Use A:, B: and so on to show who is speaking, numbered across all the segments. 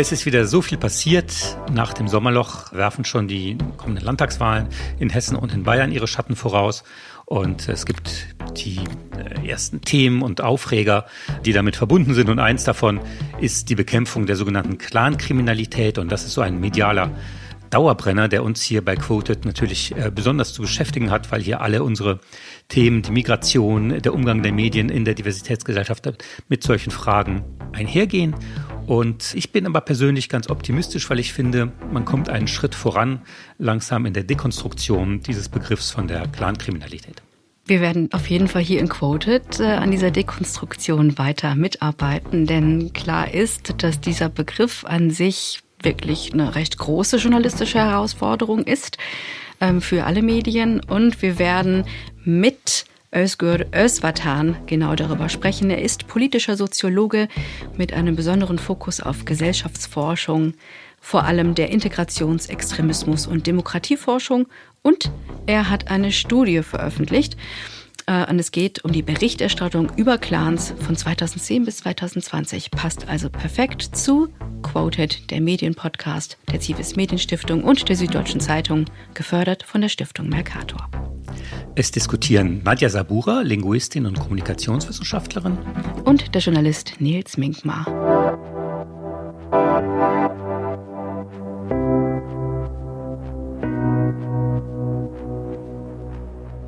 A: Es ist wieder so viel passiert. Nach dem Sommerloch werfen schon die kommenden Landtagswahlen in Hessen und in Bayern ihre Schatten voraus. Und es gibt die äh, ersten Themen und Aufreger, die damit verbunden sind. Und eins davon ist die Bekämpfung der sogenannten Clankriminalität. Und das ist so ein medialer Dauerbrenner, der uns hier bei Quoted natürlich äh, besonders zu beschäftigen hat, weil hier alle unsere Themen, die Migration, der Umgang der Medien in der Diversitätsgesellschaft mit solchen Fragen einhergehen. Und ich bin aber persönlich ganz optimistisch, weil ich finde, man kommt einen Schritt voran langsam in der Dekonstruktion dieses Begriffs von der Clankriminalität.
B: Wir werden auf jeden Fall hier in Quoted äh, an dieser Dekonstruktion weiter mitarbeiten, denn klar ist, dass dieser Begriff an sich wirklich eine recht große journalistische Herausforderung ist ähm, für alle Medien und wir werden mit Özgür Özvatan genau darüber sprechen. Er ist politischer Soziologe mit einem besonderen Fokus auf Gesellschaftsforschung, vor allem der Integrationsextremismus und Demokratieforschung und er hat eine Studie veröffentlicht. Äh, und es geht um die Berichterstattung über Clans von 2010 bis 2020. Passt also perfekt zu Quoted, der Medienpodcast der Zivis Medienstiftung und der Süddeutschen Zeitung, gefördert von der Stiftung Mercator.
A: Es diskutieren Nadja Sabura, Linguistin und Kommunikationswissenschaftlerin.
B: Und der Journalist Nils Minkmar.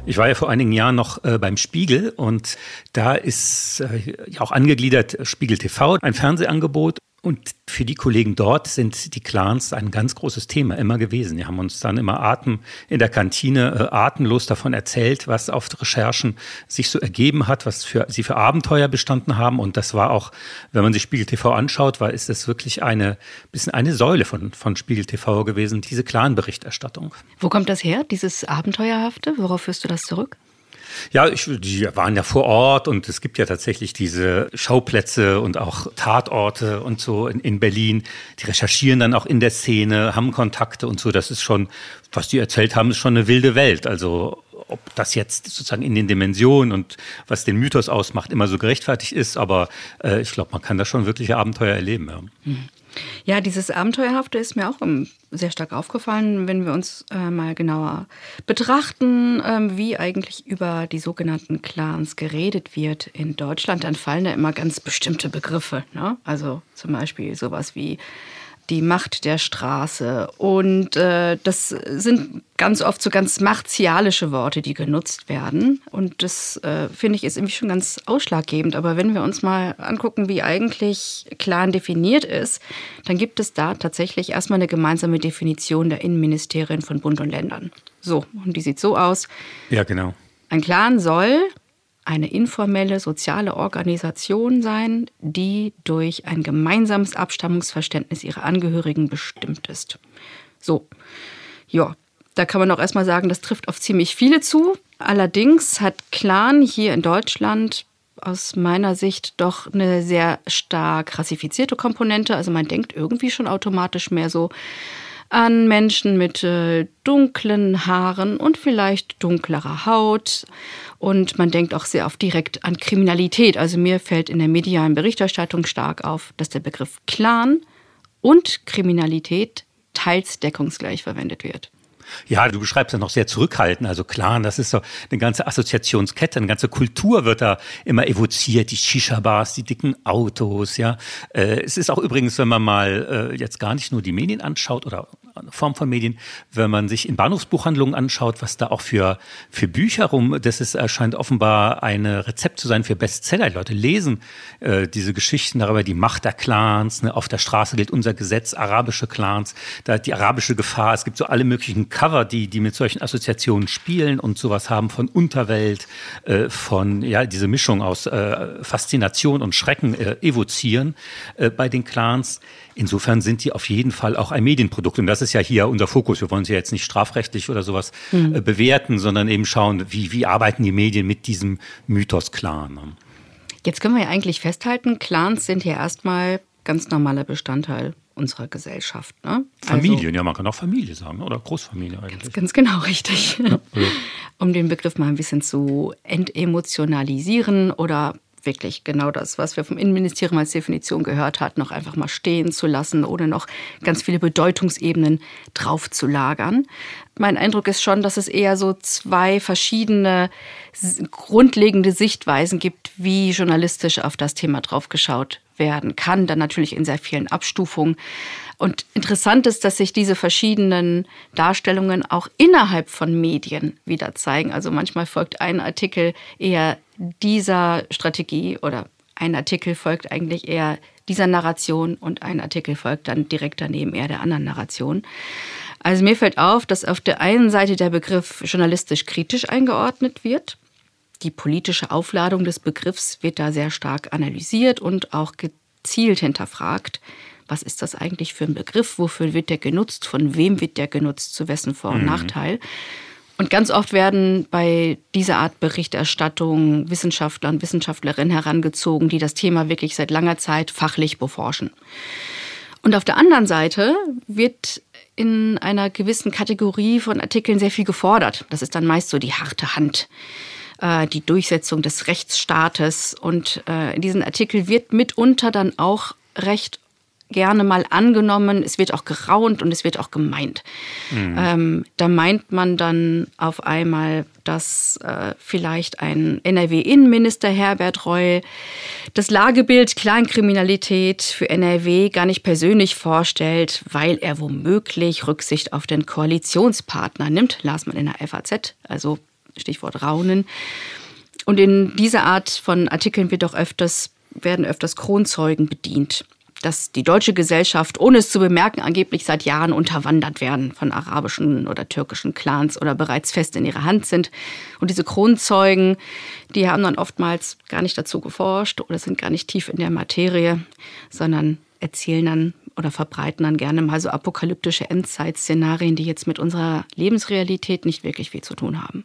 A: Ich war ja vor einigen Jahren noch äh, beim Spiegel und da ist äh, auch angegliedert Spiegel TV, ein Fernsehangebot. Und für die Kollegen dort sind die Clans ein ganz großes Thema immer gewesen. Die haben uns dann immer Atem in der Kantine äh, atemlos davon erzählt, was auf Recherchen sich so ergeben hat, was für, sie für Abenteuer bestanden haben. Und das war auch, wenn man sich Spiegel TV anschaut, war ist es wirklich eine bisschen eine Säule von, von Spiegel TV gewesen, diese Clan-Berichterstattung.
B: Wo kommt das her, dieses Abenteuerhafte? Worauf führst du das zurück?
A: Ja, ich, die waren ja vor Ort und es gibt ja tatsächlich diese Schauplätze und auch Tatorte und so in, in Berlin. Die recherchieren dann auch in der Szene, haben Kontakte und so. Das ist schon, was die erzählt haben, ist schon eine wilde Welt. Also ob das jetzt sozusagen in den Dimensionen und was den Mythos ausmacht, immer so gerechtfertigt ist, aber äh, ich glaube, man kann da schon wirkliche Abenteuer erleben. Ja. Mhm.
B: Ja, dieses Abenteuerhafte ist mir auch sehr stark aufgefallen, wenn wir uns äh, mal genauer betrachten, äh, wie eigentlich über die sogenannten Clans geredet wird in Deutschland. Dann fallen da immer ganz bestimmte Begriffe. Ne? Also zum Beispiel sowas wie die Macht der Straße. Und äh, das sind ganz oft so ganz martialische Worte, die genutzt werden. Und das äh, finde ich ist irgendwie schon ganz ausschlaggebend. Aber wenn wir uns mal angucken, wie eigentlich Clan definiert ist, dann gibt es da tatsächlich erstmal eine gemeinsame Definition der Innenministerien von Bund und Ländern. So, und die sieht so aus.
A: Ja, genau.
B: Ein Clan soll eine informelle soziale Organisation sein, die durch ein gemeinsames Abstammungsverständnis ihrer Angehörigen bestimmt ist. So, ja, da kann man auch erstmal sagen, das trifft auf ziemlich viele zu. Allerdings hat Clan hier in Deutschland aus meiner Sicht doch eine sehr stark rassifizierte Komponente. Also man denkt irgendwie schon automatisch mehr so an Menschen mit äh, dunklen Haaren und vielleicht dunklerer Haut. Und man denkt auch sehr oft direkt an Kriminalität. Also mir fällt in der medialen Berichterstattung stark auf, dass der Begriff Clan und Kriminalität teils deckungsgleich verwendet wird.
A: Ja, du beschreibst ja noch sehr zurückhaltend. Also klar, das ist so eine ganze Assoziationskette, eine ganze Kultur wird da immer evoziert. Die Shisha-Bars, die dicken Autos, ja. Äh, es ist auch übrigens, wenn man mal äh, jetzt gar nicht nur die Medien anschaut oder Form von Medien, wenn man sich in Bahnhofsbuchhandlungen anschaut, was da auch für, für Bücher rum, das ist, erscheint offenbar ein Rezept zu sein für Bestseller. Die Leute lesen äh, diese Geschichten darüber, die Macht der Clans, ne? auf der Straße gilt unser Gesetz, arabische Clans, da die arabische Gefahr, es gibt so alle möglichen Cover, die, die mit solchen Assoziationen spielen und sowas haben von Unterwelt, äh, von, ja, diese Mischung aus äh, Faszination und Schrecken äh, evozieren äh, bei den Clans. Insofern sind die auf jeden Fall auch ein Medienprodukt. Und das ist ja hier unser Fokus. Wir wollen sie jetzt nicht strafrechtlich oder sowas mhm. äh, bewerten, sondern eben schauen, wie, wie arbeiten die Medien mit diesem Mythos Clan. Ne?
B: Jetzt können wir ja eigentlich festhalten, Clans sind ja erstmal ganz normaler Bestandteil unserer Gesellschaft. Ne?
A: Familien, also, ja, man kann auch Familie sagen, oder Großfamilie eigentlich.
B: Ganz, ganz genau richtig. Ja, also. Um den Begriff mal ein bisschen zu entemotionalisieren oder wirklich genau das, was wir vom Innenministerium als Definition gehört hatten, noch einfach mal stehen zu lassen oder noch ganz viele Bedeutungsebenen draufzulagern. Mein Eindruck ist schon, dass es eher so zwei verschiedene grundlegende Sichtweisen gibt, wie journalistisch auf das Thema draufgeschaut werden kann, dann natürlich in sehr vielen Abstufungen. Und interessant ist, dass sich diese verschiedenen Darstellungen auch innerhalb von Medien wieder zeigen. Also manchmal folgt ein Artikel eher dieser Strategie oder ein Artikel folgt eigentlich eher dieser Narration und ein Artikel folgt dann direkt daneben eher der anderen Narration. Also mir fällt auf, dass auf der einen Seite der Begriff journalistisch kritisch eingeordnet wird. Die politische Aufladung des Begriffs wird da sehr stark analysiert und auch gezielt hinterfragt. Was ist das eigentlich für ein Begriff? Wofür wird der genutzt? Von wem wird der genutzt? Zu wessen Vor- und mhm. Nachteil? Und ganz oft werden bei dieser Art Berichterstattung Wissenschaftler und Wissenschaftlerinnen herangezogen, die das Thema wirklich seit langer Zeit fachlich beforschen. Und auf der anderen Seite wird in einer gewissen Kategorie von Artikeln sehr viel gefordert. Das ist dann meist so die harte Hand, äh, die Durchsetzung des Rechtsstaates. Und äh, in diesen Artikel wird mitunter dann auch recht gerne mal angenommen, es wird auch geraunt und es wird auch gemeint. Mhm. Ähm, da meint man dann auf einmal, dass äh, vielleicht ein NRW-Innenminister Herbert Reul das Lagebild Kleinkriminalität für NRW gar nicht persönlich vorstellt, weil er womöglich Rücksicht auf den Koalitionspartner nimmt, las man in der FAZ, also Stichwort Raunen. Und in dieser Art von Artikeln wird auch öfters, werden öfters Kronzeugen bedient dass die deutsche Gesellschaft, ohne es zu bemerken, angeblich seit Jahren unterwandert werden von arabischen oder türkischen Clans oder bereits fest in ihrer Hand sind. Und diese Kronzeugen, die haben dann oftmals gar nicht dazu geforscht oder sind gar nicht tief in der Materie, sondern erzählen dann oder verbreiten dann gerne mal so apokalyptische Endzeitszenarien, die jetzt mit unserer Lebensrealität nicht wirklich viel zu tun haben.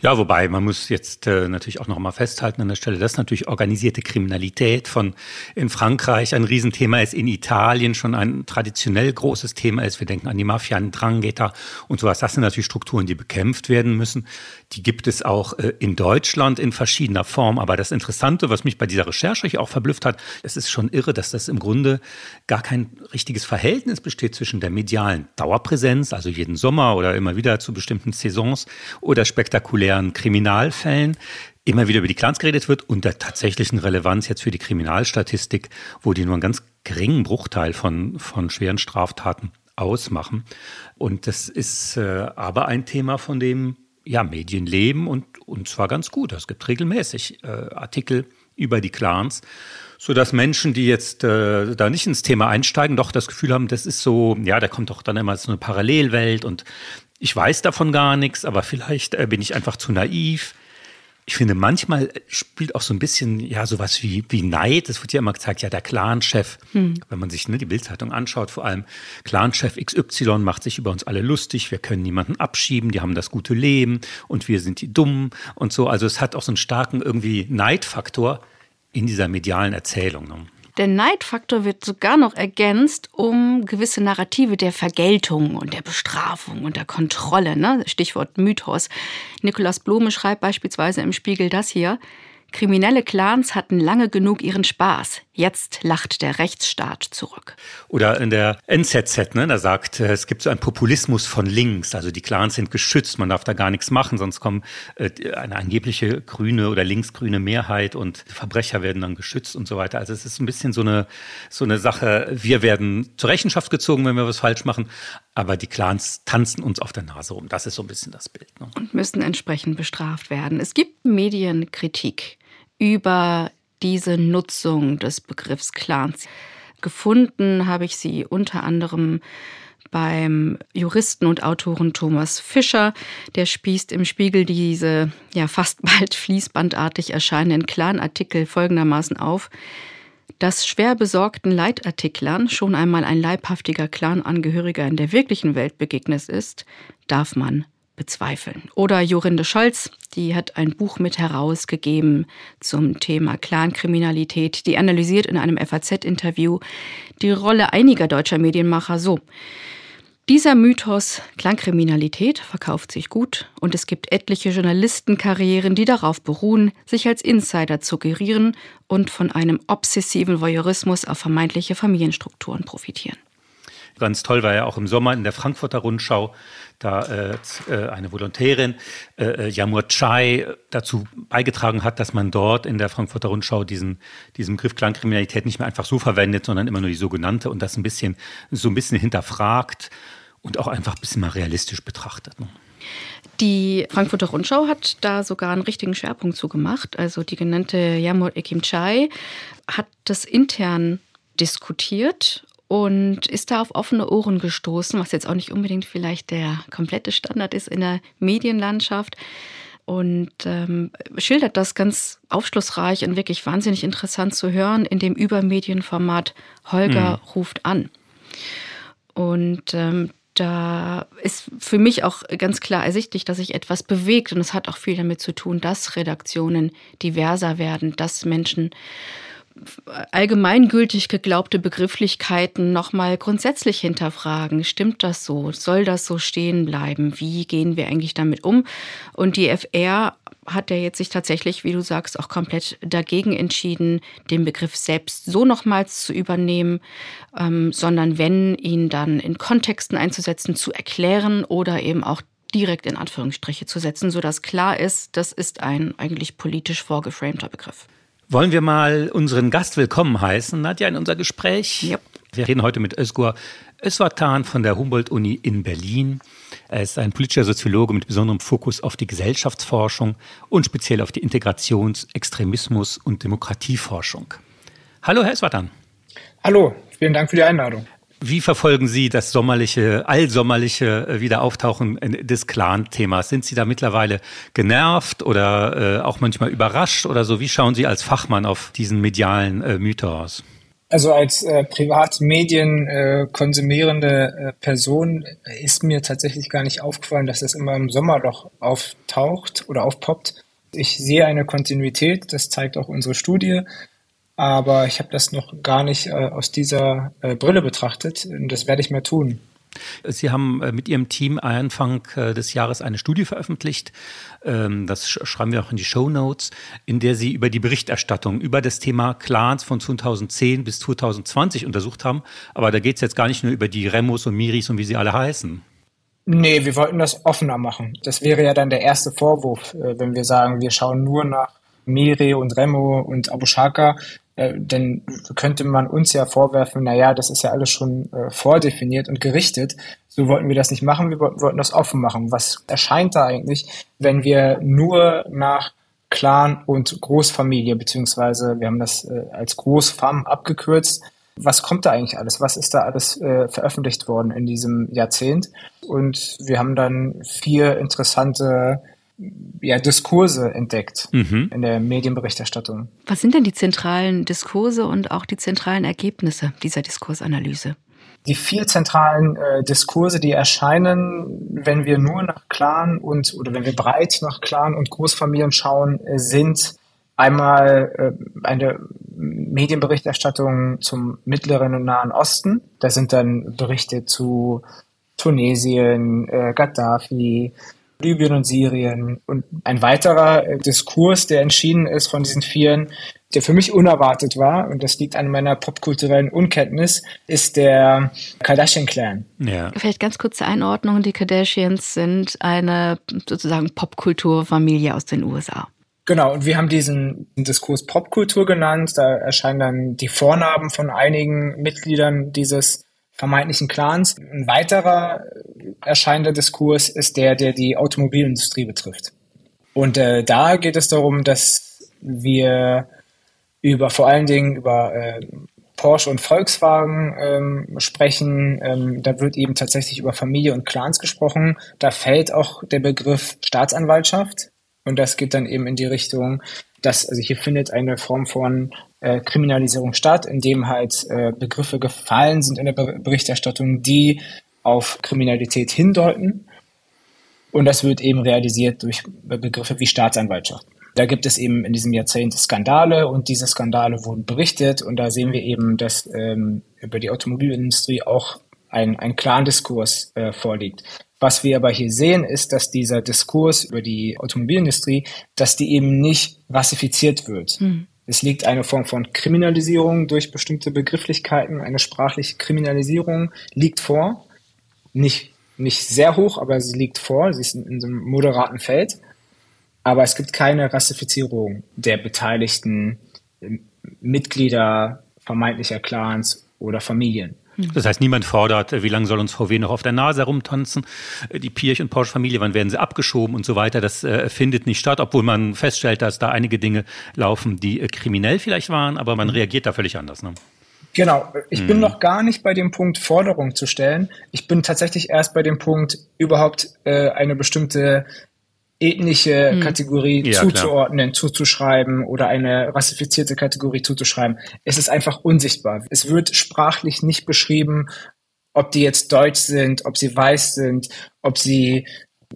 A: Ja, wobei man muss jetzt äh, natürlich auch noch mal festhalten an der Stelle, dass natürlich organisierte Kriminalität von in Frankreich ein Riesenthema ist, in Italien schon ein traditionell großes Thema ist. Wir denken an die Mafia, an Drangheta und sowas. Das sind natürlich Strukturen, die bekämpft werden müssen. Die gibt es auch äh, in Deutschland in verschiedener Form. Aber das Interessante, was mich bei dieser Recherche auch verblüfft hat, es ist schon irre, dass das im Grunde gar kein richtiges Verhältnis besteht zwischen der medialen Dauerpräsenz, also jeden Sommer oder immer wieder zu bestimmten Saisons oder spektakulären Kriminalfällen, immer wieder über die Clans geredet wird und der tatsächlichen Relevanz jetzt für die Kriminalstatistik, wo die nur einen ganz geringen Bruchteil von, von schweren Straftaten ausmachen. Und das ist äh, aber ein Thema, von dem ja, Medien leben und, und zwar ganz gut. Es gibt regelmäßig äh, Artikel über die Clans, sodass Menschen, die jetzt äh, da nicht ins Thema einsteigen, doch das Gefühl haben, das ist so, ja, da kommt doch dann immer so eine Parallelwelt und ich weiß davon gar nichts, aber vielleicht äh, bin ich einfach zu naiv ich finde, manchmal spielt auch so ein bisschen, ja, sowas wie, wie Neid. Es wird ja immer gezeigt, ja, der Clanchef, hm. wenn man sich ne, die Bildzeitung anschaut, vor allem Clanchef XY macht sich über uns alle lustig, wir können niemanden abschieben, die haben das gute Leben und wir sind die Dummen und so. Also es hat auch so einen starken irgendwie Neidfaktor in dieser medialen Erzählung. Ne?
B: Der Neidfaktor wird sogar noch ergänzt um gewisse Narrative der Vergeltung und der Bestrafung und der Kontrolle. Ne? Stichwort Mythos. Nikolaus Blume schreibt beispielsweise im Spiegel das hier. Kriminelle Clans hatten lange genug ihren Spaß. Jetzt lacht der Rechtsstaat zurück.
A: Oder in der NZZ, ne, da sagt, äh, es gibt so einen Populismus von links. Also die Clans sind geschützt, man darf da gar nichts machen, sonst kommt äh, eine angebliche grüne oder linksgrüne Mehrheit und Verbrecher werden dann geschützt und so weiter. Also es ist ein bisschen so eine, so eine Sache, wir werden zur Rechenschaft gezogen, wenn wir was falsch machen, aber die Clans tanzen uns auf der Nase rum. Das ist so ein bisschen das Bild.
B: Ne? Und müssen entsprechend bestraft werden. Es gibt Medienkritik über diese Nutzung des Begriffs Clans. Gefunden habe ich sie unter anderem beim Juristen und Autoren Thomas Fischer. Der spießt im Spiegel diese ja fast bald fließbandartig erscheinenden Clan-Artikel folgendermaßen auf. Dass schwer besorgten Leitartiklern schon einmal ein leibhaftiger Clanangehöriger in der wirklichen Welt begegnet ist, darf man bezweifeln. Oder Jorinde Scholz, die hat ein Buch mit herausgegeben zum Thema Clankriminalität. Die analysiert in einem FAZ-Interview die Rolle einiger deutscher Medienmacher so. Dieser Mythos Klangkriminalität verkauft sich gut und es gibt etliche Journalistenkarrieren, die darauf beruhen, sich als Insider zu gerieren und von einem obsessiven Voyeurismus auf vermeintliche Familienstrukturen profitieren.
A: Ganz toll war ja auch im Sommer in der Frankfurter Rundschau, da äh, äh eine Volontärin, äh, äh, Yamur Chai, dazu beigetragen hat, dass man dort in der Frankfurter Rundschau diesen, diesen Begriff Klangkriminalität nicht mehr einfach so verwendet, sondern immer nur die sogenannte und das ein bisschen, so ein bisschen hinterfragt und auch einfach ein bisschen mal realistisch betrachtet. Ne?
B: Die Frankfurter Rundschau hat da sogar einen richtigen Schwerpunkt zugemacht. Also die genannte Yamur Ekim Chai hat das intern diskutiert und ist da auf offene Ohren gestoßen, was jetzt auch nicht unbedingt vielleicht der komplette Standard ist in der Medienlandschaft. Und ähm, schildert das ganz aufschlussreich und wirklich wahnsinnig interessant zu hören in dem Übermedienformat Holger mhm. ruft an. Und ähm, da ist für mich auch ganz klar ersichtlich, dass sich etwas bewegt. Und es hat auch viel damit zu tun, dass Redaktionen diverser werden, dass Menschen allgemeingültig geglaubte Begrifflichkeiten nochmal grundsätzlich hinterfragen. Stimmt das so? Soll das so stehen bleiben? Wie gehen wir eigentlich damit um? Und die FR hat ja jetzt sich tatsächlich, wie du sagst, auch komplett dagegen entschieden, den Begriff selbst so nochmals zu übernehmen, ähm, sondern wenn ihn dann in Kontexten einzusetzen, zu erklären oder eben auch direkt in Anführungsstriche zu setzen, sodass klar ist, das ist ein eigentlich politisch vorgeframter Begriff.
A: Wollen wir mal unseren Gast willkommen heißen, Nadja, in unser Gespräch?
B: Yep.
A: Wir reden heute mit Özgur Özvatan von der Humboldt-Uni in Berlin. Er ist ein politischer Soziologe mit besonderem Fokus auf die Gesellschaftsforschung und speziell auf die Integrations-, Extremismus- und Demokratieforschung. Hallo, Herr Özvatan.
C: Hallo, vielen Dank für die Einladung.
A: Wie verfolgen Sie das sommerliche, allsommerliche äh, Wiederauftauchen des Clan-Themas? Sind Sie da mittlerweile genervt oder äh, auch manchmal überrascht oder so? Wie schauen Sie als Fachmann auf diesen medialen äh, Mythos?
C: Also als äh, Privatmedien äh, konsumierende äh, Person ist mir tatsächlich gar nicht aufgefallen, dass das immer im Sommer doch auftaucht oder aufpoppt. Ich sehe eine Kontinuität, das zeigt auch unsere Studie aber ich habe das noch gar nicht äh, aus dieser äh, Brille betrachtet und das werde ich mal tun.
A: Sie haben äh, mit Ihrem Team Anfang äh, des Jahres eine Studie veröffentlicht, ähm, das schreiben wir auch in die Show Notes, in der Sie über die Berichterstattung über das Thema Clans von 2010 bis 2020 untersucht haben. Aber da geht es jetzt gar nicht nur über die Remos und Miris und wie sie alle heißen.
C: Nee, wir wollten das offener machen. Das wäre ja dann der erste Vorwurf, äh, wenn wir sagen, wir schauen nur nach Miri und Remo und Abu Shaka, äh, denn könnte man uns ja vorwerfen, na ja, das ist ja alles schon äh, vordefiniert und gerichtet. So wollten wir das nicht machen, wir wollten, wollten das offen machen. Was erscheint da eigentlich, wenn wir nur nach Clan und Großfamilie, beziehungsweise wir haben das äh, als Großfam abgekürzt, was kommt da eigentlich alles? Was ist da alles äh, veröffentlicht worden in diesem Jahrzehnt? Und wir haben dann vier interessante ja, Diskurse entdeckt mhm. in der Medienberichterstattung.
B: Was sind denn die zentralen Diskurse und auch die zentralen Ergebnisse dieser Diskursanalyse?
C: Die vier zentralen äh, Diskurse, die erscheinen, wenn wir nur nach Clan und oder wenn wir breit nach Clan und Großfamilien schauen, äh, sind einmal äh, eine Medienberichterstattung zum Mittleren und Nahen Osten. Da sind dann Berichte zu Tunesien, äh, Gaddafi, Libyen und Syrien. Und ein weiterer äh, Diskurs, der entschieden ist von diesen Vieren, der für mich unerwartet war, und das liegt an meiner popkulturellen Unkenntnis, ist der Kardashian-Clan.
B: Ja. Vielleicht ganz kurze Einordnung. Die Kardashians sind eine sozusagen Popkulturfamilie aus den USA.
C: Genau, und wir haben diesen Diskurs Popkultur genannt. Da erscheinen dann die Vornamen von einigen Mitgliedern dieses vermeintlichen Clans. Ein weiterer erscheinender Diskurs ist der, der die Automobilindustrie betrifft. Und äh, da geht es darum, dass wir über vor allen Dingen über äh, Porsche und Volkswagen ähm, sprechen. Ähm, da wird eben tatsächlich über Familie und Clans gesprochen. Da fällt auch der Begriff Staatsanwaltschaft. Und das geht dann eben in die Richtung, dass, also hier findet eine Form von äh, Kriminalisierung statt, in dem halt äh, Begriffe gefallen sind in der Berichterstattung, die auf Kriminalität hindeuten. Und das wird eben realisiert durch Begriffe wie Staatsanwaltschaft. Da gibt es eben in diesem Jahrzehnt Skandale und diese Skandale wurden berichtet und da sehen wir eben, dass ähm, über die Automobilindustrie auch ein, ein Clan-Diskurs äh, vorliegt. Was wir aber hier sehen, ist, dass dieser Diskurs über die Automobilindustrie, dass die eben nicht rassifiziert wird. Hm. Es liegt eine Form von Kriminalisierung durch bestimmte Begrifflichkeiten, eine sprachliche Kriminalisierung liegt vor. Nicht, nicht sehr hoch, aber sie liegt vor. Sie ist in, in einem moderaten Feld. Aber es gibt keine Rassifizierung der beteiligten äh, Mitglieder vermeintlicher Clans oder Familien.
A: Das heißt, niemand fordert, wie lange soll uns VW noch auf der Nase herumtanzen? Die Pirch- und Porsche-Familie, wann werden sie abgeschoben und so weiter? Das äh, findet nicht statt, obwohl man feststellt, dass da einige Dinge laufen, die äh, kriminell vielleicht waren, aber man reagiert da völlig anders. Ne?
C: Genau, ich hm. bin noch gar nicht bei dem Punkt, Forderung zu stellen. Ich bin tatsächlich erst bei dem Punkt, überhaupt äh, eine bestimmte ethnische hm. Kategorie ja, zuzuordnen, klar. zuzuschreiben oder eine rassifizierte Kategorie zuzuschreiben. Es ist einfach unsichtbar. Es wird sprachlich nicht beschrieben, ob die jetzt deutsch sind, ob sie weiß sind, ob sie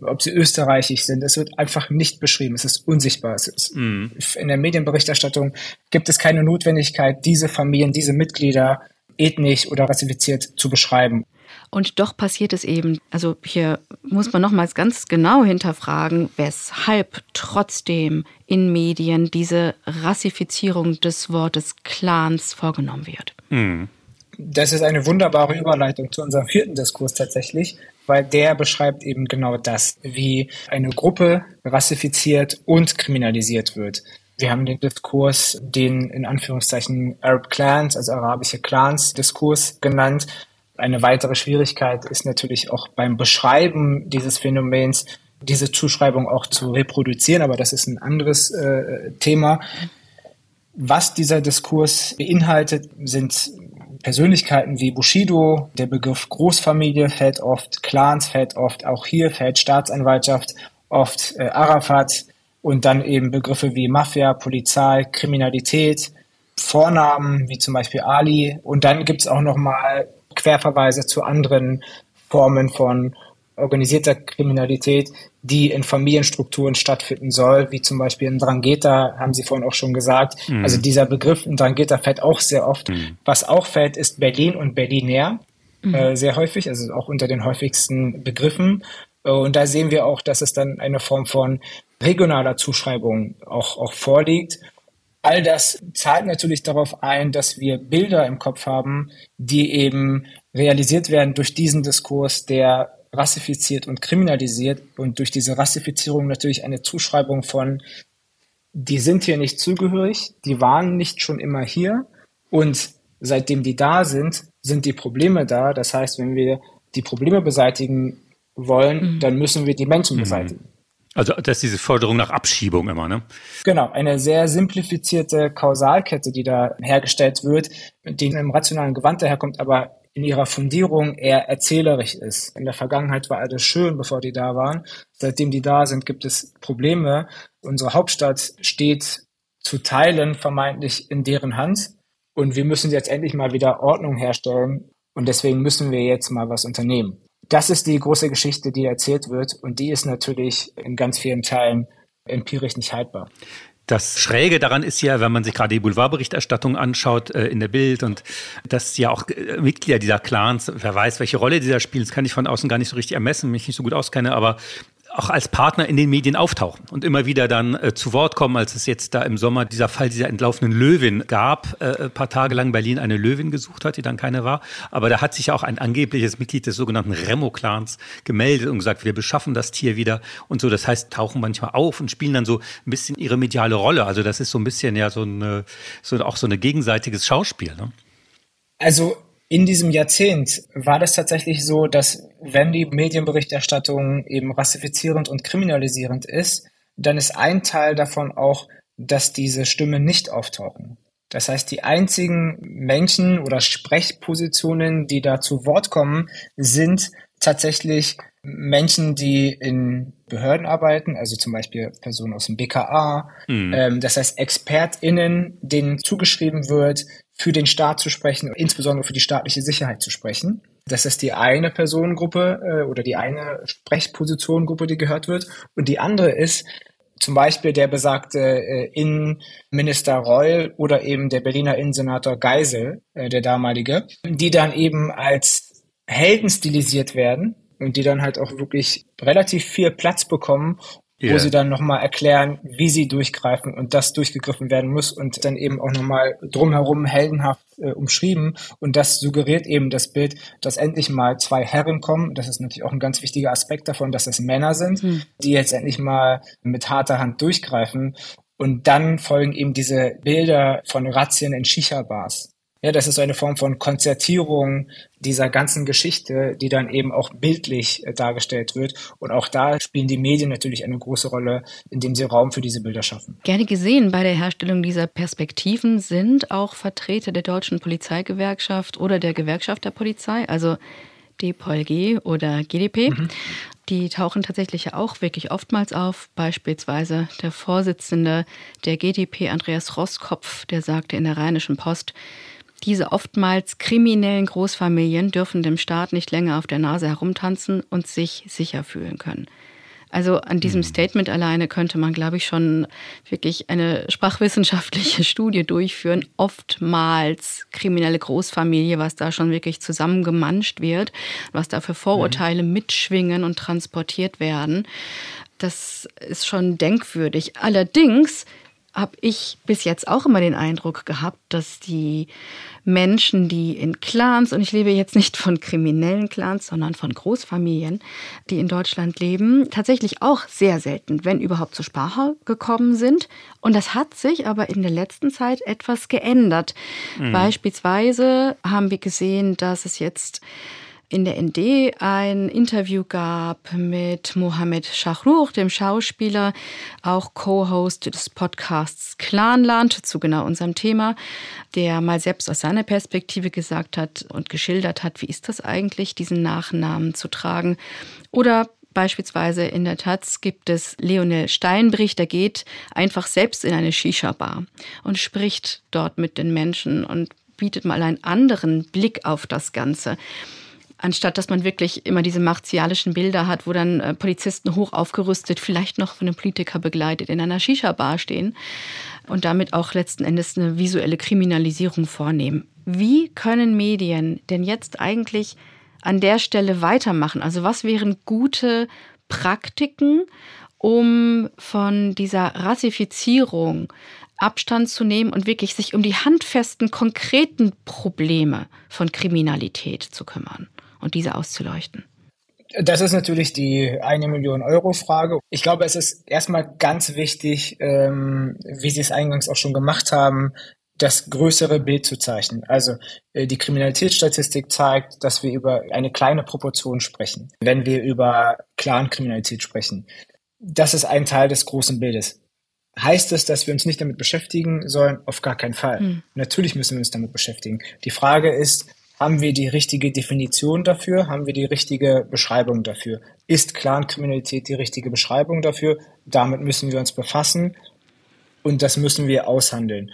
C: ob sie österreichisch sind. Es wird einfach nicht beschrieben. Es ist unsichtbar. Es ist, mm. In der Medienberichterstattung gibt es keine Notwendigkeit, diese Familien, diese Mitglieder ethnisch oder rassifiziert zu beschreiben.
B: Und doch passiert es eben. Also hier muss man nochmals ganz genau hinterfragen, weshalb trotzdem in Medien diese Rassifizierung des Wortes Clans vorgenommen wird. Mhm.
C: Das ist eine wunderbare Überleitung zu unserem vierten Diskurs tatsächlich, weil der beschreibt eben genau das, wie eine Gruppe rassifiziert und kriminalisiert wird. Wir haben den Diskurs, den in Anführungszeichen Arab Clans, also arabische Clans Diskurs genannt, eine weitere Schwierigkeit ist natürlich auch beim Beschreiben dieses Phänomens, diese Zuschreibung auch zu reproduzieren, aber das ist ein anderes äh, Thema. Was dieser Diskurs beinhaltet, sind Persönlichkeiten wie Bushido, der Begriff Großfamilie fällt oft, Clans fällt oft, auch hier fällt Staatsanwaltschaft oft, äh, Arafat und dann eben Begriffe wie Mafia, Polizei, Kriminalität, Vornamen wie zum Beispiel Ali und dann gibt's auch noch mal Querverweise zu anderen Formen von organisierter Kriminalität, die in Familienstrukturen stattfinden soll, wie zum Beispiel in Drangheta, haben Sie vorhin auch schon gesagt. Mhm. Also dieser Begriff in Drangheta fällt auch sehr oft. Mhm. Was auch fällt, ist Berlin und Berlinär, mhm. äh, sehr häufig, also auch unter den häufigsten Begriffen. Äh, und da sehen wir auch, dass es dann eine Form von regionaler Zuschreibung auch, auch vorliegt. All das zahlt natürlich darauf ein, dass wir Bilder im Kopf haben, die eben realisiert werden durch diesen Diskurs, der rassifiziert und kriminalisiert und durch diese Rassifizierung natürlich eine Zuschreibung von, die sind hier nicht zugehörig, die waren nicht schon immer hier und seitdem die da sind, sind die Probleme da. Das heißt, wenn wir die Probleme beseitigen wollen, mhm. dann müssen wir die Menschen mhm. beseitigen.
A: Also das ist diese Forderung nach Abschiebung immer, ne?
C: Genau, eine sehr simplifizierte Kausalkette, die da hergestellt wird, die im rationalen Gewand daherkommt, aber in ihrer Fundierung eher erzählerisch ist. In der Vergangenheit war alles schön, bevor die da waren. Seitdem die da sind, gibt es Probleme. Unsere Hauptstadt steht zu Teilen vermeintlich in deren Hand. Und wir müssen jetzt endlich mal wieder Ordnung herstellen. Und deswegen müssen wir jetzt mal was unternehmen das ist die große Geschichte, die erzählt wird und die ist natürlich in ganz vielen Teilen empirisch nicht haltbar.
A: Das Schräge daran ist ja, wenn man sich gerade die Boulevardberichterstattung anschaut äh, in der Bild und dass ja auch äh, Mitglieder dieser Clans, wer weiß, welche Rolle dieser spielt, das kann ich von außen gar nicht so richtig ermessen, mich nicht so gut auskenne, aber auch als Partner in den Medien auftauchen und immer wieder dann äh, zu Wort kommen, als es jetzt da im Sommer dieser Fall dieser entlaufenen Löwin gab, äh, ein paar Tage lang Berlin eine Löwin gesucht hat, die dann keine war. Aber da hat sich auch ein angebliches Mitglied des sogenannten Remo-Clans gemeldet und gesagt, wir beschaffen das Tier wieder und so. Das heißt, tauchen manchmal auf und spielen dann so ein bisschen ihre mediale Rolle. Also das ist so ein bisschen ja so, ein, so auch so ein gegenseitiges Schauspiel. Ne?
C: Also in diesem Jahrzehnt war das tatsächlich so, dass wenn die Medienberichterstattung eben rassifizierend und kriminalisierend ist, dann ist ein Teil davon auch, dass diese Stimmen nicht auftauchen. Das heißt, die einzigen Menschen oder Sprechpositionen, die da zu Wort kommen, sind tatsächlich Menschen, die in Behörden arbeiten, also zum Beispiel Personen aus dem BKA, mhm. ähm, das heißt ExpertInnen, denen zugeschrieben wird, für den Staat zu sprechen, insbesondere für die staatliche Sicherheit zu sprechen. Das ist die eine Personengruppe äh, oder die eine Sprechpositionengruppe, die gehört wird. Und die andere ist zum Beispiel der besagte äh, Innenminister Reul oder eben der Berliner Innensenator Geisel, äh, der damalige, die dann eben als Helden stilisiert werden und die dann halt auch wirklich relativ viel Platz bekommen, yeah. wo sie dann nochmal erklären, wie sie durchgreifen und das durchgegriffen werden muss und dann eben auch nochmal drumherum heldenhaft äh, umschrieben. Und das suggeriert eben das Bild, dass endlich mal zwei Herren kommen. Das ist natürlich auch ein ganz wichtiger Aspekt davon, dass es Männer sind, mhm. die jetzt endlich mal mit harter Hand durchgreifen. Und dann folgen eben diese Bilder von Razzien in Shisha-Bars. Ja, das ist so eine Form von Konzertierung dieser ganzen Geschichte, die dann eben auch bildlich äh, dargestellt wird. Und auch da spielen die Medien natürlich eine große Rolle, indem sie Raum für diese Bilder schaffen.
B: Gerne gesehen bei der Herstellung dieser Perspektiven sind auch Vertreter der deutschen Polizeigewerkschaft oder der Gewerkschaft der Polizei, also DPOLG oder GDP. Mhm. Die tauchen tatsächlich auch wirklich oftmals auf. Beispielsweise der Vorsitzende der GDP, Andreas Rosskopf, der sagte in der Rheinischen Post, diese oftmals kriminellen Großfamilien dürfen dem Staat nicht länger auf der Nase herumtanzen und sich sicher fühlen können. Also an diesem mhm. Statement alleine könnte man, glaube ich, schon wirklich eine sprachwissenschaftliche Studie durchführen. Oftmals kriminelle Großfamilie, was da schon wirklich zusammengemanscht wird, was da für Vorurteile mhm. mitschwingen und transportiert werden. Das ist schon denkwürdig. Allerdings habe ich bis jetzt auch immer den Eindruck gehabt, dass die Menschen, die in Clans, und ich lebe jetzt nicht von kriminellen Clans, sondern von Großfamilien, die in Deutschland leben, tatsächlich auch sehr selten, wenn überhaupt zur Sprache gekommen sind. Und das hat sich aber in der letzten Zeit etwas geändert. Mhm. Beispielsweise haben wir gesehen, dass es jetzt in der ND ein Interview gab mit Mohamed Shahruch, dem Schauspieler, auch Co-Host des Podcasts Clanland zu genau unserem Thema, der mal selbst aus seiner Perspektive gesagt hat und geschildert hat, wie ist das eigentlich, diesen Nachnamen zu tragen. Oder Beispielsweise in der Taz gibt es Leonel Steinbrich, der geht einfach selbst in eine Shisha-Bar und spricht dort mit den Menschen und bietet mal einen anderen Blick auf das Ganze anstatt dass man wirklich immer diese martialischen Bilder hat, wo dann äh, Polizisten hoch aufgerüstet, vielleicht noch von einem Politiker begleitet, in einer Shisha-Bar stehen und damit auch letzten Endes eine visuelle Kriminalisierung vornehmen. Wie können Medien denn jetzt eigentlich an der Stelle weitermachen? Also was wären gute Praktiken, um von dieser Rassifizierung Abstand zu nehmen und wirklich sich um die handfesten, konkreten Probleme von Kriminalität zu kümmern? Und diese auszuleuchten?
C: Das ist natürlich die eine Million Euro Frage. Ich glaube, es ist erstmal ganz wichtig, ähm, wie Sie es eingangs auch schon gemacht haben, das größere Bild zu zeichnen. Also äh, die Kriminalitätsstatistik zeigt, dass wir über eine kleine Proportion sprechen, wenn wir über Clan-Kriminalität sprechen. Das ist ein Teil des großen Bildes. Heißt es, dass wir uns nicht damit beschäftigen sollen? Auf gar keinen Fall. Hm. Natürlich müssen wir uns damit beschäftigen. Die Frage ist, haben wir die richtige Definition dafür? Haben wir die richtige Beschreibung dafür? Ist Clankriminalität die richtige Beschreibung dafür? Damit müssen wir uns befassen und das müssen wir aushandeln.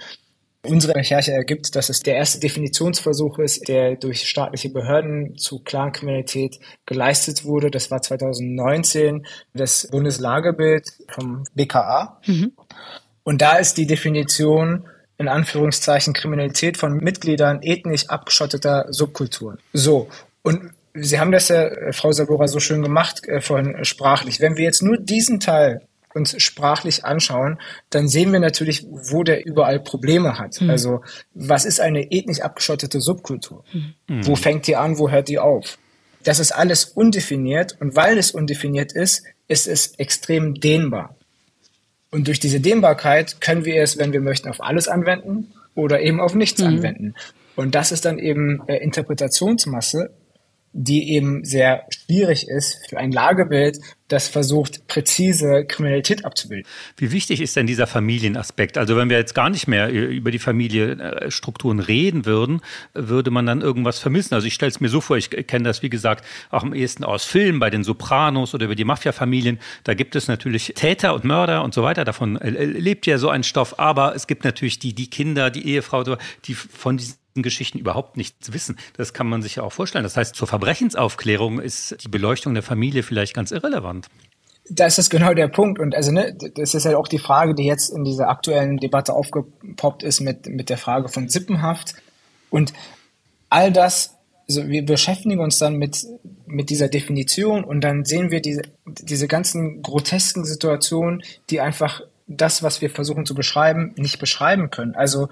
C: Unsere Recherche ergibt, dass es der erste Definitionsversuch ist, der durch staatliche Behörden zu Clankriminalität geleistet wurde. Das war 2019 das Bundeslagebild vom BKA. Mhm. Und da ist die Definition in Anführungszeichen Kriminalität von Mitgliedern ethnisch abgeschotteter Subkulturen. So. Und Sie haben das ja, äh, Frau Sabora, so schön gemacht, äh, vorhin sprachlich. Wenn wir jetzt nur diesen Teil uns sprachlich anschauen, dann sehen wir natürlich, wo der überall Probleme hat. Mhm. Also, was ist eine ethnisch abgeschottete Subkultur? Mhm. Wo fängt die an, wo hört die auf? Das ist alles undefiniert und weil es undefiniert ist, ist es extrem dehnbar. Und durch diese Dehnbarkeit können wir es, wenn wir möchten, auf alles anwenden oder eben auf nichts mhm. anwenden. Und das ist dann eben äh, Interpretationsmasse, die eben sehr schwierig ist für ein Lagebild, das versucht, präzise Kriminalität abzubilden.
A: Wie wichtig ist denn dieser Familienaspekt? Also wenn wir jetzt gar nicht mehr über die Familienstrukturen reden würden, würde man dann irgendwas vermissen. Also ich stelle es mir so vor, ich kenne das, wie gesagt, auch am ehesten aus Filmen, bei den Sopranos oder über die Mafia-Familien. Da gibt es natürlich Täter und Mörder und so weiter. Davon äh, lebt ja so ein Stoff. Aber es gibt natürlich die, die Kinder, die Ehefrau, die von diesen Geschichten überhaupt nichts wissen. Das kann man sich ja auch vorstellen. Das heißt, zur Verbrechensaufklärung ist die Beleuchtung der Familie vielleicht ganz irrelevant.
C: Das ist genau der Punkt. Und also, ne, das ist ja auch die Frage, die jetzt in dieser aktuellen Debatte aufgepoppt ist mit, mit der Frage von Sippenhaft. Und all das also wir beschäftigen uns dann mit, mit dieser Definition und dann sehen wir diese, diese ganzen grotesken Situationen, die einfach das, was wir versuchen zu beschreiben, nicht beschreiben können. Also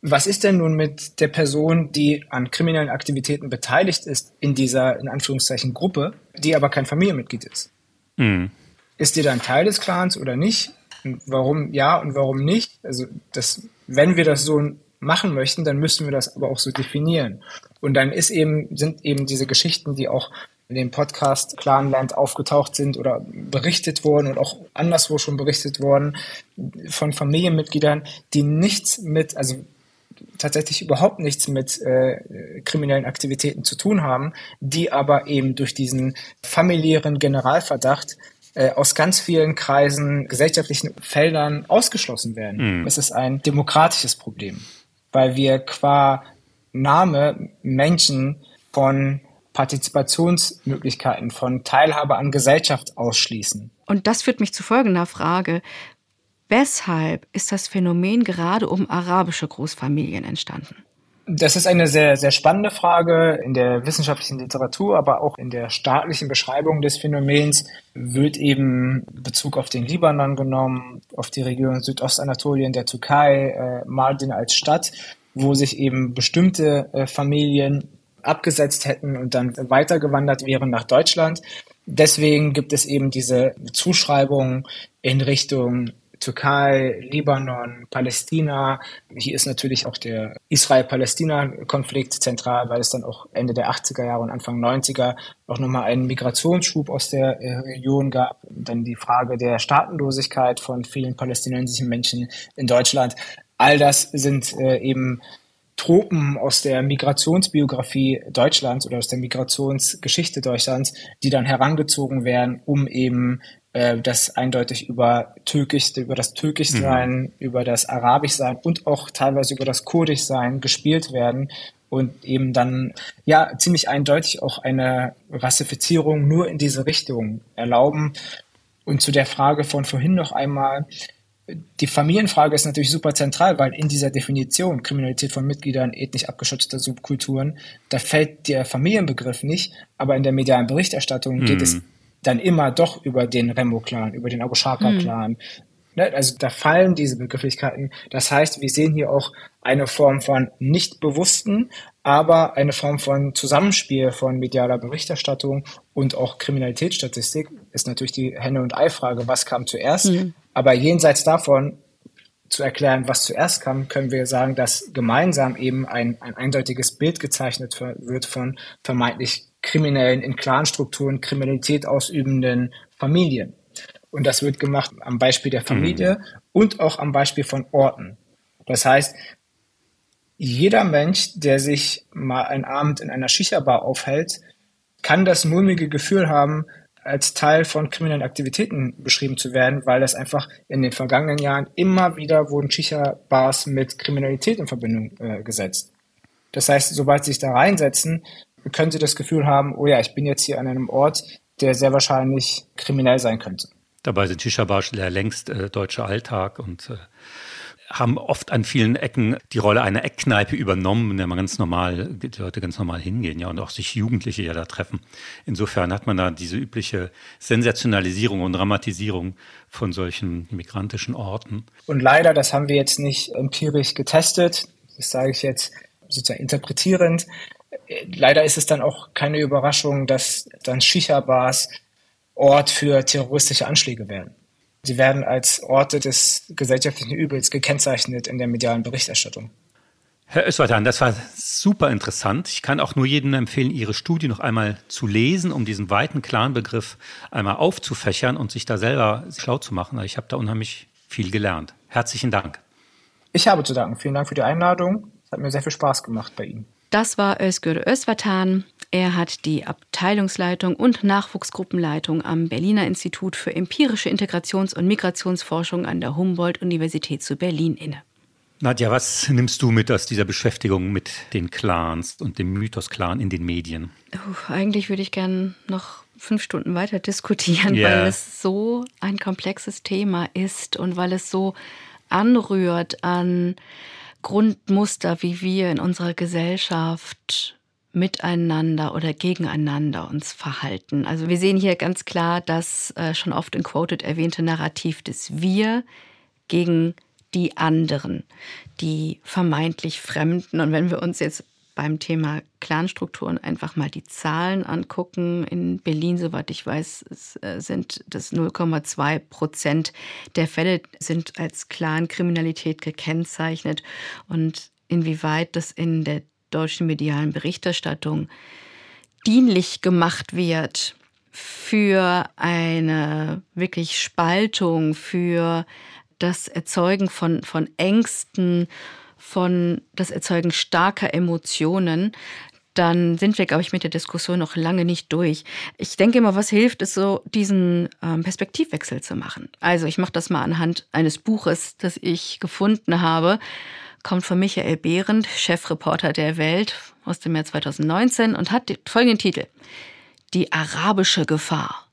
C: was ist denn nun mit der Person, die an kriminellen Aktivitäten beteiligt ist in dieser, in Anführungszeichen, Gruppe, die aber kein Familienmitglied ist? Mhm. Ist die dann Teil des Clans oder nicht? Und warum ja und warum nicht? Also das, wenn wir das so machen möchten, dann müssen wir das aber auch so definieren. Und dann ist eben, sind eben diese Geschichten, die auch in dem Podcast Clanland aufgetaucht sind oder berichtet wurden und auch anderswo schon berichtet worden von Familienmitgliedern, die nichts mit, also tatsächlich überhaupt nichts mit äh, kriminellen Aktivitäten zu tun haben, die aber eben durch diesen familiären Generalverdacht äh, aus ganz vielen Kreisen, gesellschaftlichen Feldern ausgeschlossen werden. Mhm. Das ist ein demokratisches Problem, weil wir qua Name Menschen von Partizipationsmöglichkeiten, von Teilhabe an Gesellschaft ausschließen.
B: Und das führt mich zu folgender Frage. Weshalb ist das Phänomen gerade um arabische Großfamilien entstanden?
C: Das ist eine sehr, sehr spannende Frage. In der wissenschaftlichen Literatur, aber auch in der staatlichen Beschreibung des Phänomens wird eben Bezug auf den Libanon genommen, auf die Region Südostanatolien der Türkei, äh, Mardin als Stadt, wo sich eben bestimmte äh, Familien abgesetzt hätten und dann weitergewandert wären nach Deutschland. Deswegen gibt es eben diese Zuschreibung in Richtung Türkei, Libanon, Palästina. Hier ist natürlich auch der Israel-Palästina-Konflikt zentral, weil es dann auch Ende der 80er Jahre und Anfang 90er auch nochmal einen Migrationsschub aus der äh, Region gab. Dann die Frage der Staatenlosigkeit von vielen palästinensischen Menschen in Deutschland. All das sind äh, eben Tropen aus der Migrationsbiografie Deutschlands oder aus der Migrationsgeschichte Deutschlands, die dann herangezogen werden, um eben äh, das eindeutig über Türkisch, über das Türkischsein, mhm. über das Arabischsein und auch teilweise über das Kurdischsein gespielt werden und eben dann ja ziemlich eindeutig auch eine Rassifizierung nur in diese Richtung erlauben. Und zu der Frage von vorhin noch einmal, die Familienfrage ist natürlich super zentral, weil in dieser Definition Kriminalität von Mitgliedern ethnisch abgeschotteter Subkulturen, da fällt der Familienbegriff nicht, aber in der medialen Berichterstattung geht es hm. Dann immer doch über den Remo-Clan, über den Abu Shaka-Clan. Mhm. Also da fallen diese Begrifflichkeiten. Das heißt, wir sehen hier auch eine Form von nicht bewussten, aber eine Form von Zusammenspiel von medialer Berichterstattung und auch Kriminalitätsstatistik ist natürlich die Henne- und Ei-Frage, was kam zuerst. Mhm. Aber jenseits davon zu erklären, was zuerst kam, können wir sagen, dass gemeinsam eben ein, ein eindeutiges Bild gezeichnet wird von vermeintlich kriminellen, in Clanstrukturen Kriminalität ausübenden Familien. Und das wird gemacht am Beispiel der Familie mhm. und auch am Beispiel von Orten. Das heißt, jeder Mensch, der sich mal einen Abend in einer Shisha-Bar aufhält, kann das mulmige Gefühl haben, als Teil von kriminellen Aktivitäten beschrieben zu werden, weil das einfach in den vergangenen Jahren immer wieder wurden Shisha-Bars mit Kriminalität in Verbindung äh, gesetzt. Das heißt, sobald sie sich da reinsetzen, können sie das Gefühl haben, oh ja, ich bin jetzt hier an einem Ort, der sehr wahrscheinlich kriminell sein könnte.
A: Dabei sind Shisha-Bars längst äh, deutscher Alltag und äh, haben oft an vielen Ecken die Rolle einer Eckkneipe übernommen, in der man ganz normal, die Leute ganz normal hingehen, ja, und auch sich Jugendliche ja da treffen. Insofern hat man da diese übliche Sensationalisierung und Dramatisierung von solchen migrantischen Orten.
C: Und leider, das haben wir jetzt nicht empirisch getestet, das sage ich jetzt sozusagen interpretierend. Leider ist es dann auch keine Überraschung, dass dann Shisha-Bars Ort für terroristische Anschläge werden. Sie werden als Orte des gesellschaftlichen Übels gekennzeichnet in der medialen Berichterstattung.
A: Herr Öswatan, das war super interessant. Ich kann auch nur jedem empfehlen, Ihre Studie noch einmal zu lesen, um diesen weiten Clan-Begriff einmal aufzufächern und sich da selber schlau zu machen. Ich habe da unheimlich viel gelernt. Herzlichen Dank.
C: Ich habe zu danken. Vielen Dank für die Einladung. Es hat mir sehr viel Spaß gemacht bei Ihnen.
B: Das war Özgür Özvatan. Er hat die Abteilungsleitung und Nachwuchsgruppenleitung am Berliner Institut für empirische Integrations- und Migrationsforschung an der Humboldt-Universität zu Berlin inne.
A: Nadja, was nimmst du mit aus dieser Beschäftigung mit den Clans und dem Mythos-Clan in den Medien?
B: Uh, eigentlich würde ich gerne noch fünf Stunden weiter diskutieren, yeah. weil es so ein komplexes Thema ist und weil es so anrührt an Grundmuster, wie wir in unserer Gesellschaft miteinander oder gegeneinander uns verhalten. Also wir sehen hier ganz klar das äh, schon oft in Quoted erwähnte Narrativ des Wir gegen die anderen, die vermeintlich Fremden. Und wenn wir uns jetzt beim Thema Clanstrukturen einfach mal die Zahlen angucken. In Berlin, soweit ich weiß, äh, sind das 0,2 Prozent der Fälle sind als Clankriminalität gekennzeichnet. Und inwieweit das in der deutschen medialen Berichterstattung dienlich gemacht wird für eine wirklich Spaltung, für das Erzeugen von, von Ängsten, von das Erzeugen starker Emotionen, dann sind wir, glaube ich, mit der Diskussion noch lange nicht durch. Ich denke immer, was hilft, ist so, diesen ähm, Perspektivwechsel zu machen. Also ich mache das mal anhand eines Buches, das ich gefunden habe. Kommt von Michael Behrendt, Chefreporter der Welt aus dem Jahr 2019 und hat folgenden Titel. Die arabische Gefahr.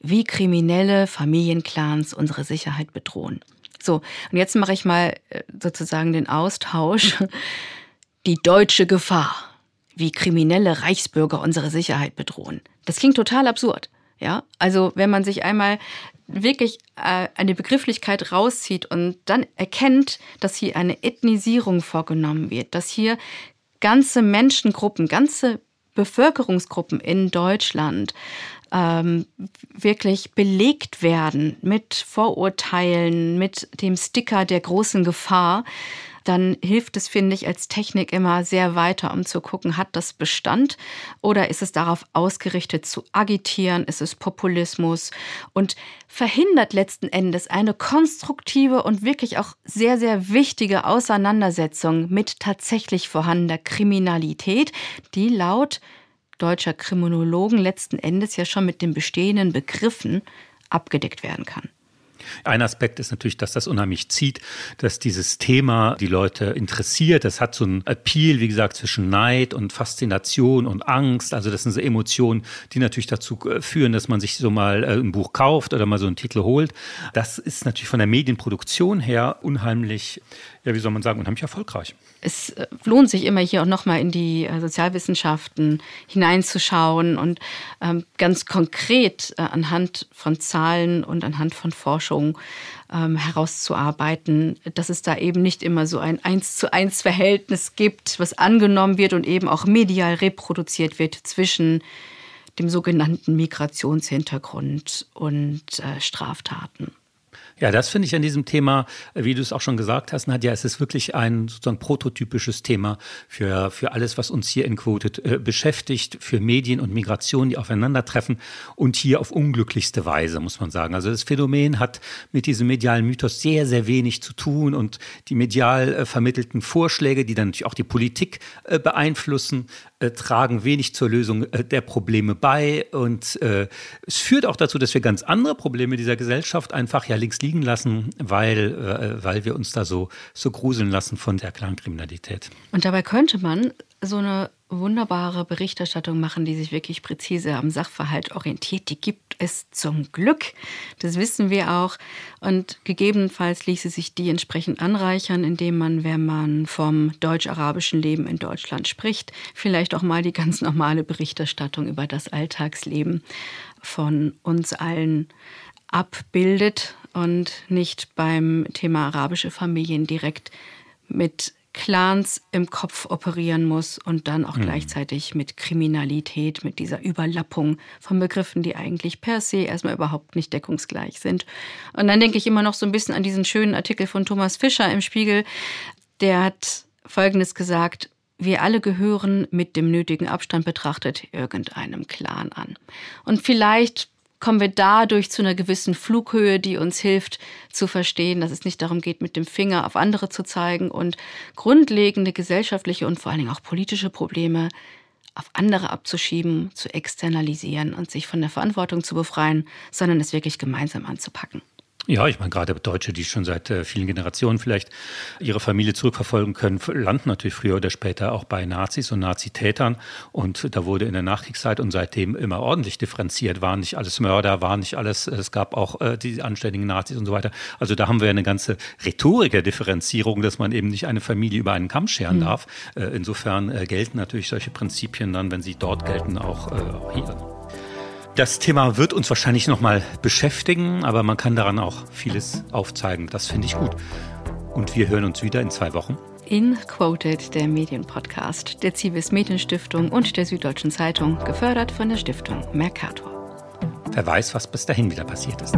B: Wie kriminelle Familienclans unsere Sicherheit bedrohen. So, und jetzt mache ich mal äh, sozusagen den Austausch. Die deutsche Gefahr, wie kriminelle Reichsbürger unsere Sicherheit bedrohen. Das klingt total absurd. Ja, also wenn man sich einmal wirklich äh, eine Begrifflichkeit rauszieht und dann erkennt, dass hier eine Ethnisierung vorgenommen wird, dass hier ganze Menschengruppen, ganze Bevölkerungsgruppen in Deutschland ähm, wirklich belegt werden mit Vorurteilen, mit dem Sticker der großen Gefahr, dann hilft es, finde ich, als Technik immer sehr weiter, um zu gucken, hat das Bestand oder ist es darauf ausgerichtet zu agitieren, ist es Populismus und verhindert letzten Endes eine konstruktive und wirklich auch sehr, sehr wichtige Auseinandersetzung mit tatsächlich vorhandener Kriminalität, die laut deutscher Kriminologen letzten Endes ja schon mit den bestehenden Begriffen abgedeckt werden kann.
A: Ein Aspekt ist natürlich, dass das unheimlich zieht, dass dieses Thema die Leute interessiert. Das hat so einen Appeal, wie gesagt, zwischen Neid und Faszination und Angst. Also das sind so Emotionen, die natürlich dazu äh, führen, dass man sich so mal äh, ein Buch kauft oder mal so einen Titel holt. Das ist natürlich von der Medienproduktion her unheimlich, ja, wie soll man sagen, unheimlich erfolgreich
B: es äh, lohnt sich immer hier auch nochmal in die äh, Sozialwissenschaften hineinzuschauen und ähm, ganz konkret äh, anhand von Zahlen und anhand von Forschung ähm, herauszuarbeiten, dass es da eben nicht immer so ein eins zu eins Verhältnis gibt, was angenommen wird und eben auch medial reproduziert wird zwischen dem sogenannten Migrationshintergrund und äh, Straftaten.
A: Ja, das finde ich an diesem Thema, wie du es auch schon gesagt hast, Nadja, es ist wirklich ein sozusagen prototypisches Thema für, für alles, was uns hier in Quoted äh, beschäftigt, für Medien und Migration, die aufeinandertreffen und hier auf unglücklichste Weise, muss man sagen. Also das Phänomen hat mit diesem medialen Mythos sehr, sehr wenig zu tun und die medial äh, vermittelten Vorschläge, die dann natürlich auch die Politik äh, beeinflussen, äh, tragen wenig zur Lösung äh, der Probleme bei und äh, es führt auch dazu, dass wir ganz andere Probleme dieser Gesellschaft einfach ja links liegen lassen, weil, äh, weil wir uns da so, so gruseln lassen von der Clankriminalität.
B: Und dabei könnte man so eine wunderbare Berichterstattung machen, die sich wirklich präzise am Sachverhalt orientiert. Die gibt es zum Glück. Das wissen wir auch. Und gegebenenfalls ließe sich die entsprechend anreichern, indem man, wenn man vom deutsch-arabischen Leben in Deutschland spricht, vielleicht auch mal die ganz normale Berichterstattung über das Alltagsleben von uns allen abbildet und nicht beim Thema arabische Familien direkt mit Clans im Kopf operieren muss und dann auch mhm. gleichzeitig mit Kriminalität, mit dieser Überlappung von Begriffen, die eigentlich per se erstmal überhaupt nicht deckungsgleich sind. Und dann denke ich immer noch so ein bisschen an diesen schönen Artikel von Thomas Fischer im Spiegel. Der hat Folgendes gesagt, wir alle gehören mit dem nötigen Abstand betrachtet irgendeinem Clan an. Und vielleicht kommen wir dadurch zu einer gewissen Flughöhe, die uns hilft zu verstehen, dass es nicht darum geht, mit dem Finger auf andere zu zeigen und grundlegende gesellschaftliche und vor allen Dingen auch politische Probleme auf andere abzuschieben, zu externalisieren und sich von der Verantwortung zu befreien, sondern es wirklich gemeinsam anzupacken.
A: Ja, ich meine, gerade Deutsche, die schon seit äh, vielen Generationen vielleicht ihre Familie zurückverfolgen können, landen natürlich früher oder später auch bei Nazis und Nazitätern. Und da wurde in der Nachkriegszeit und seitdem immer ordentlich differenziert. Waren nicht alles Mörder, waren nicht alles, es gab auch äh, die anständigen Nazis und so weiter. Also da haben wir eine ganze Rhetorik der Differenzierung, dass man eben nicht eine Familie über einen Kamm scheren mhm. darf. Äh, insofern äh, gelten natürlich solche Prinzipien dann, wenn sie dort gelten, auch, äh, auch hier. Das Thema wird uns wahrscheinlich noch mal beschäftigen, aber man kann daran auch vieles aufzeigen. Das finde ich gut. Und wir hören uns wieder in zwei Wochen.
B: In Quoted, der Medienpodcast der Zivis Medienstiftung und der Süddeutschen Zeitung, gefördert von der Stiftung Mercator.
A: Wer weiß, was bis dahin wieder passiert ist.